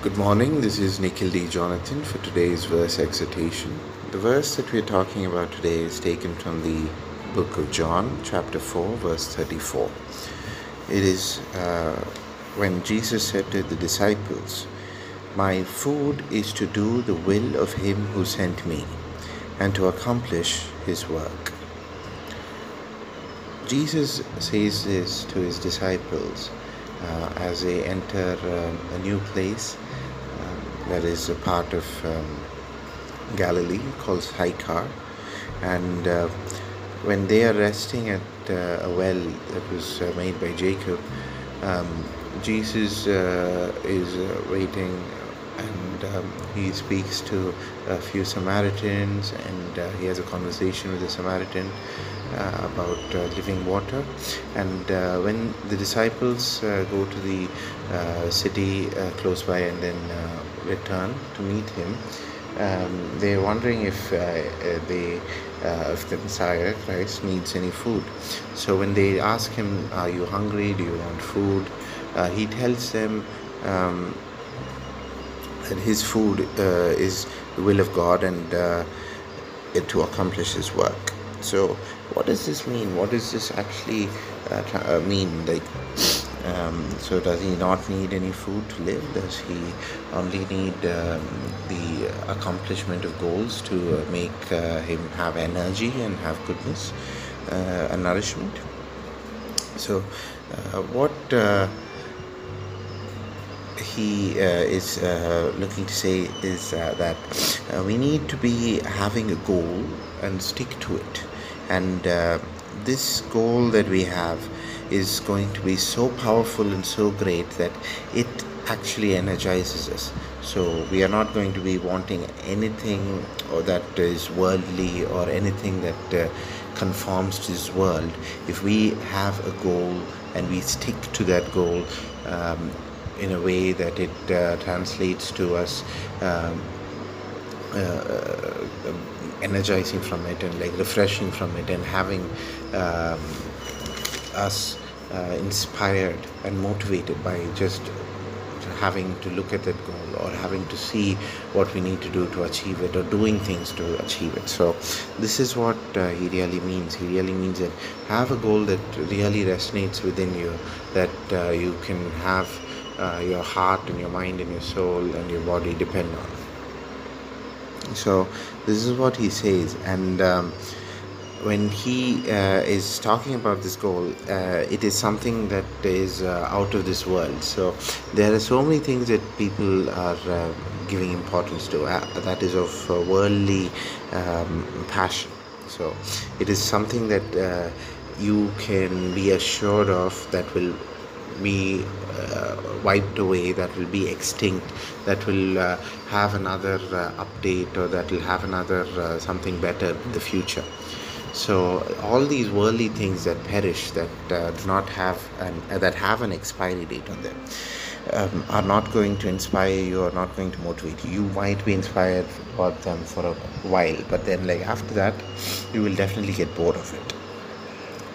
Good morning. This is Nikhil D. Jonathan for today's verse exhortation. The verse that we're talking about today is taken from the book of John, chapter 4, verse 34. It is uh, when Jesus said to the disciples, My food is to do the will of him who sent me and to accomplish his work. Jesus says this to his disciples uh, as they enter um, a new place um, that is a part of um, Galilee called Sychar. And uh, when they are resting at uh, a well that was made by Jacob, um, Jesus is waiting and um, he speaks to a few Samaritans and uh, he has a conversation with the Samaritan uh, about uh, living water. And uh, when the disciples uh, go to the uh, city close by and then return to meet him, um, they're wondering if they, if the Messiah Christ needs any food. So when they ask him, "Are you hungry? Do you want food?" he tells them. Um, his food uh, is the will of God and uh, to accomplish his work. So, what does this mean? What does this actually uh, uh, mean? Like, um, so does he not need any food to live? Does he only need um, the accomplishment of goals to uh, make uh, him have energy and have goodness and nourishment? So, what he uh, is uh, looking to say is uh, that we need to be having a goal and stick to it. And this goal that we have is going to be so powerful and so great that it actually energizes us. So we are not going to be wanting anything or that is worldly or anything that uh, conforms to this world. If we have a goal and we stick to that goal, um, in a way that it uh, translates to us um, uh, uh, energizing from it and like refreshing from it and having um, us uh, inspired and motivated by just having to look at that goal or having to see what we need to do to achieve it or doing things to achieve it. So this is what uh, he really means. He really means that have a goal that really resonates within you that uh, you can have uh, your heart and your mind and your soul and your body depend on. So, this is what he says, and um, when he uh, is talking about this goal, uh, it is something that is uh, out of this world. So, there are so many things that people are uh, giving importance to, uh, that is of worldly um, passion. So, it is something that you can be assured of that will be uh, wiped away, that will be extinct, that will uh, have another uh, update or that will have another uh, something better in the future. So all these worldly things that perish, that uh, do not have an uh, that have an expiry date on them. Um, are not going to inspire you are not going to motivate you. You might be inspired about them for a while, but then, like after that, you will definitely get bored of it.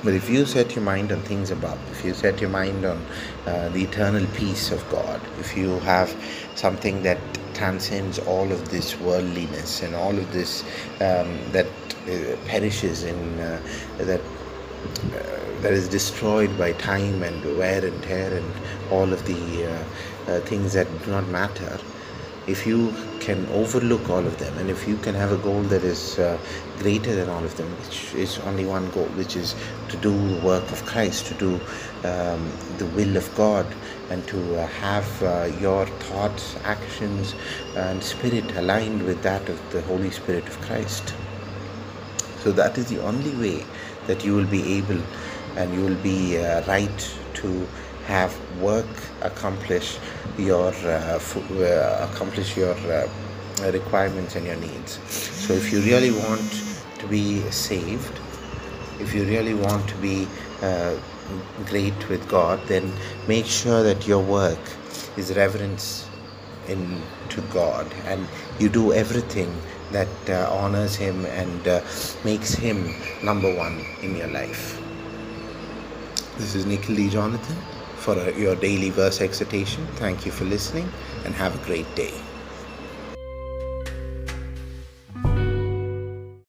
But if you set your mind on things above, if you set your mind on uh, the eternal peace of God, if you have something that transcends all of this worldliness and all of this um, that uh, perishes in uh, that uh, that is destroyed by time and wear and tear and all of the uh, uh, things that do not matter if you can overlook all of them and if you can have a goal that is uh, greater than all of them which is only one goal which is to do the work of christ to do um, the will of god and to uh, have uh, your thoughts actions and spirit aligned with that of the holy spirit of christ. So that is the only way that you will be able and you will be uh, right to have work accomplish your uh, uh, accomplish your uh, requirements and your needs. So if you really want to be saved if you really want to be uh, great with god then make sure that your work is reverence in to god and you do everything that uh, honors him and uh, makes him number one in your life. This is Nikhil D. Jonathan for uh, your daily verse exhortation. Thank you for listening and have a great day.